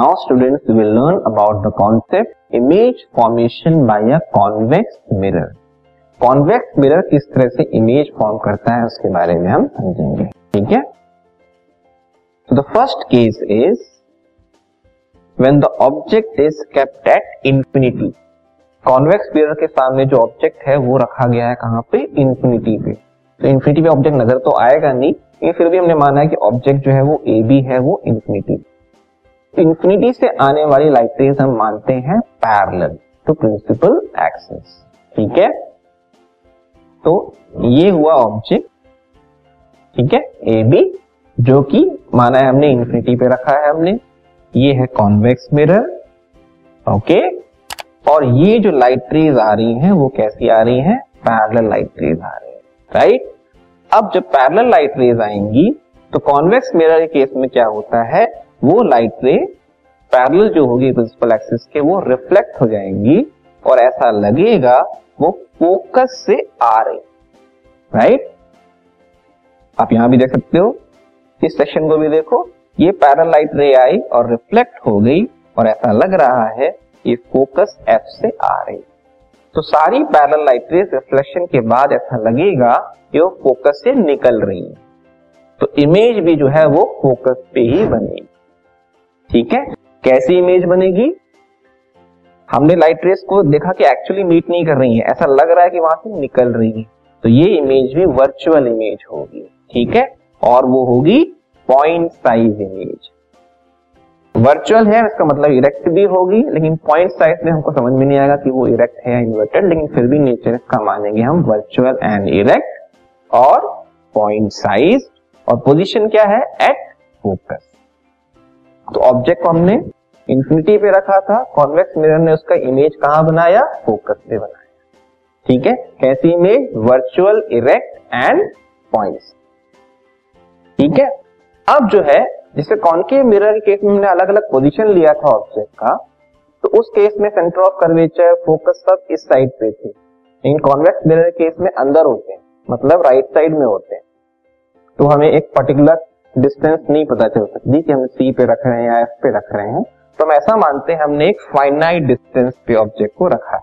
Now students will learn about the concept image formation by a convex mirror convex mirror किस तरह से image form करता है उसके बारे में हम समझेंगे। ठीक है? The first case is when the object is kept at infinity convex mirror के सामने जो ऑब्जेक्ट है वो रखा गया है कहाँ पे? इंफिनिटी पे। तो इंफिनिटी पे ऑब्जेक्ट नज़र तो आएगा नहीं, लेकिन फिर भी हमने माना है कि ऑब्जेक्ट जो है वो ए बी है, वो इंफिनिटी इंफिनिटी से आने वाली लाइट रेज हम मानते हैं पैरेलल टू प्रिंसिपल एक्सिस ठीक है? तो ये हुआ ऑब्जेक्ट ठीक है? ए बी जो कि माना है हमने इंफिनिटी पे रखा है हमने। ये है कॉन्वेक्स मिरर ओके और ये जो लाइट रेज आ रही हैं, वो कैसी आ रही हैं? पैरेलल लाइट रेज आ रही है राइट अब जब पैरेलल लाइट रेज आएँगी तो कॉन्वेक्स मिरर के केस में क्या होता है? वो लाइट रे पैरेलल जो होगी प्रिंसिपल एक्सिस के, वो रिफ्लेक्ट हो जाएँगी और ऐसा लगेगा वो फोकस से आ रही राइट आप यहाँ भी देख सकते हो। इस सेक्शन को भी देखो। ये पैरल लाइट रे आई और रिफ्लेक्ट हो गई और ऐसा लग रहा है ये फोकस एफ़ से आ रही तो सारी पैरल लाइट रेज रिफ्लेक्शन के बाद ऐसा लगेगा कि वो फोकस से निकल रही है। तो इमेज भी जो है वो फोकस पे ही बनेगी ठीक है? कैसी इमेज बनेगी? हमने लाइट रेस को देखा कि एक्चुअली मीट नहीं कर रही है। ऐसा लग रहा है कि वहाँ से निकल रही है। तो ये इमेज भी वर्चुअल इमेज होगी। ठीक है? और वो होगी पॉइंट साइज़ इमेज वर्चुअल है, इसका मतलब इरेक्ट भी होगी, लेकिन पॉइंट साइज़ में हमको समझ में नहीं आएगा कि वो इरेक्ट है या इन्वर्टेड लेकिन फिर भी नेचर इसका मानेंगे हम वर्चुअल एंड इरेक्ट और पॉइंट साइज़ और पोजीशन क्या है? एट फोकस तो ऑब्जेक्ट को हमने इंफिनिटी पे रखा था कॉन्वेक्स मिरर ने उसका इमेज कहाँ बनाया? फोकस पे बनाया। ठीक है? कैसी image virtual erect and points ठीक है? अब जो है, जिसे कॉन्केव मिरर के केस में हमने अलग अलग पोजीशन लिया था ऑब्जेक्ट का तो उस केस में सेंटर ऑफ़ कर्वेचर फोकस सब इस साइड पे थे। इन कॉन्वेक्स मिरर केस में अंदर होते हैं मतलब राइट साइड में होते हैं। तो हमें एक पर्टिकुलर डिस्टेंस नहीं पता चल सकती कि हम सी पे रख रहे हैं या एफ़ पे रख रहे हैं। तो हम ऐसा मानते हैं, हमने एक फाइनाइट डिस्टेंस पे ऑब्जेक्ट को रखा है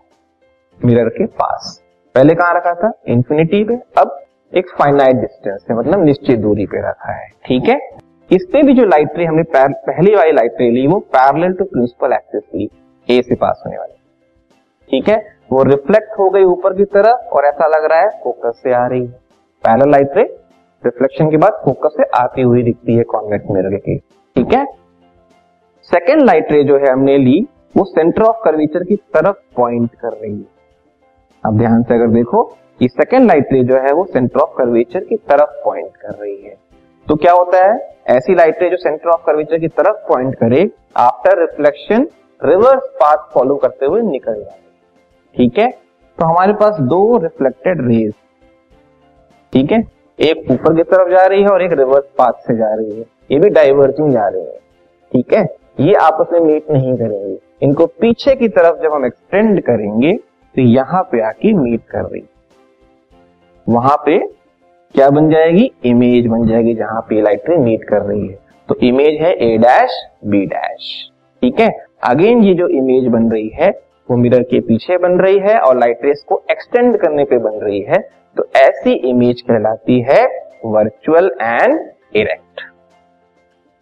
मिरर के पास। पहले कहाँ रखा था? इंफिनिटी पे। अब एक फाइनाइट डिस्टेंस है मतलब निश्चित दूरी पे रखा है। ठीक है? इससे भी जो लाइट रे हमने पहली वाली लाइट रे ली, वो पैरेलल टू प्रिंसिपल एक्सिस ली ए से पास होने वाली। ठीक है? वो रिफ्लेक्ट हो गई ऊपर की तरफ़ और ऐसा लग रहा है फोकस से आ रही है। पैरेलल लाइट रे रिफ्लेक्शन के बाद फोकस से आती हुई दिखती है कॉन्वेक्स मिरर के। ठीक है? सेकेंड लाइट रे जो है हमने ली, वो सेंटर ऑफ़ कर्वेचर की तरफ़ पॉइंट कर रही है। अब ध्यान से अगर देखो कि सेकेंड लाइट रे जो है वो सेंटर ऑफ़ कर्वेचर की तरफ़ पॉइंट कर रही है। तो क्या होता है? ऐसी लाइट रे जो सेंटर ऑफ़ कर्वेचर की तरफ़ पॉइंट करे after reflection reverse path follow करते हुए निकल जाए। ठीक है? तो हमारे पास दो रिफ्लेक्टेड रेज ठीक है? एक ऊपर की तरफ़ जा रही है और एक रिवर्स पाथ से जा रही है। ये भी डाइवर्जिंग जा रही है। ठीक है? ये आपस में मीट नहीं करेंगे। इनको पीछे की तरफ़ जब हम एक्सटेंड करेंगे तो यहाँ पे आके मीट कर रही वहाँ पे क्या बन जाएगी? इमेज बन जाएगी जहाँ पे लाइट रे मीट कर रही है। तो इमेज है ए डैश बी डैश ठीक है? अगेन ये जो इमेज बन रही है वो मिरर के पीछे बन रही है और लाइट रेस को एक्सटेंड करने पे बन रही है तो ऐसी इमेज कहलाती है वर्चुअल एंड इरेक्ट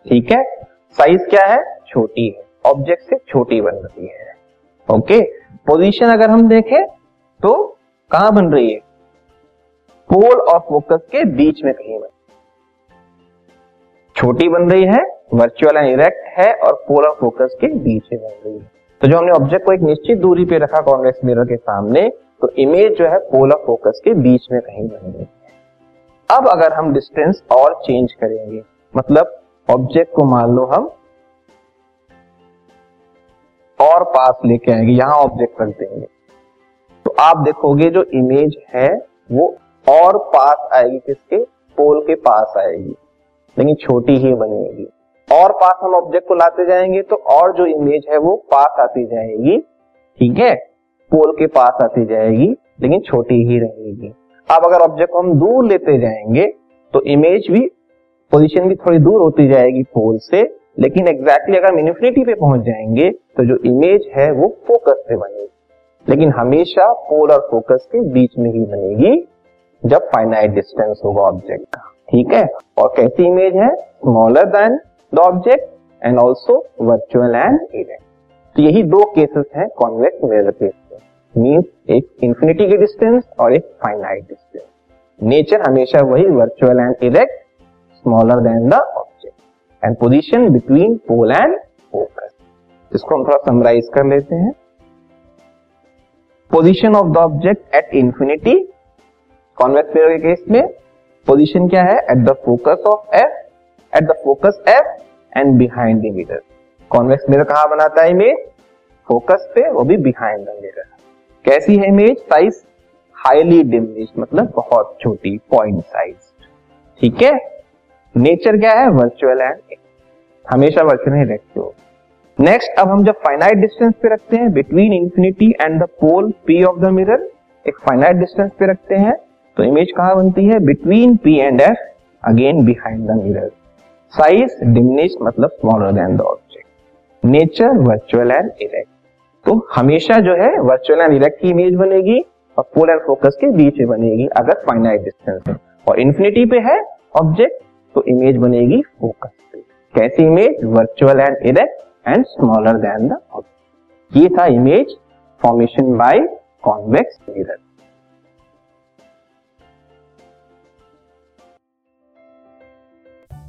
ठीक है? साइज़ क्या है? छोटी है। ऑब्जेक्ट से छोटी बन रही है। ओके पोजीशन अगर हम देखें तो कहाँ बन रही है? पोल और फोकस के बीच में कहीं बन छोटी बन रही है वर्चुअल एंड इरेक्ट है और पोल और फोकस के बीच में बन रही है। तो जो हमने ऑब्जेक्ट को एक निश्चित दूरी पे रखा कॉन्वेक्स मिरर के सामने तो इमेज जो है पोल फोकस के बीच में कहीं बन है अब अगर हम डिस्टेंस और चेंज करेंगे मतलब ऑब्जेक्ट को मान लो हम और पास लेके आएँगे, यहाँ ऑब्जेक्ट रख देंगे। तो आप देखोगे जो इमेज है, वो और पास आएगी किसके? पोल के पास आएगी। लेकिन छोटी ही बनेगी। और पास हम ऑब्जेक्ट को लाते जाएँगे तो और जो इमेज है वो पास आती जाएगी। ठीक है? पोल के पास आती जाएगी, लेकिन छोटी ही रहेगी। अब अगर ऑब्जेक्ट को हम दूर लेते जाएँगे तो इमेज भी पोजीशन भी थोड़ी दूर होती जाएगी पोल से, लेकिन एग्जैक्टली अगर हम इन्फिनिटी पे पहुँच जाएँगे तो जो इमेज है वो फोकस पे बनेगी। लेकिन हमेशा पोल और फोकस के बीच में ही बनेगी, जब फाइनाइट डिस्टेंस होगा ऑब्जेक्ट का। ठीक है? और कैसी इमेज है? Smaller than the object and also virtual and erect तो यही दो केसेस हैं कॉन्वेक्स मिरर केस में मीन्स एक इंफिनिटी की डिस्टेंस और एक फाइनाइट डिस्टेंस नेचर हमेशा वही virtual and erect smaller than the object and position between pole and focus इसको हम थोड़ा समराइज कर लेते हैं। Position of the object at infinity convex mirror के केस में पोजिशन क्या है? At the focus of F at the focus F and behind the mirror convex mirror कहाँ बनाता है इमेज फोकस पे, वो भी बिहाइंड द मिरर कैसी है इमेज साइज़ हाईली डिमिश मतलब बहुत छोटी पॉइंट साइज़ ठीक है? नेचर क्या है? वर्चुअल एंड हमेशा वर्चुअल ही रखते हो. नेक्स्ट अब हम जब फाइनाइट डिस्टेंस पे रखते हैं between infinity and the pole P of the mirror एक फाइनाइट डिस्टेंस पे रखते हैं तो इमेज कहाँ बनती है? Between P and F again behind the mirror size diminish मतलब smaller than the object nature virtual and erect तो हमेशा जो है वर्चुअल एंड इरेक्ट की इमेज बनेगी और पोल एंड फोकस के बीच में बनेगी अगर फाइनाइट डिस्टेंस है। और इन्फिनिटी पे है ऑब्जेक्ट तो इमेज बनेगी फोकस पे। कैसी image virtual and erect and smaller than the object ये था image formation by convex mirror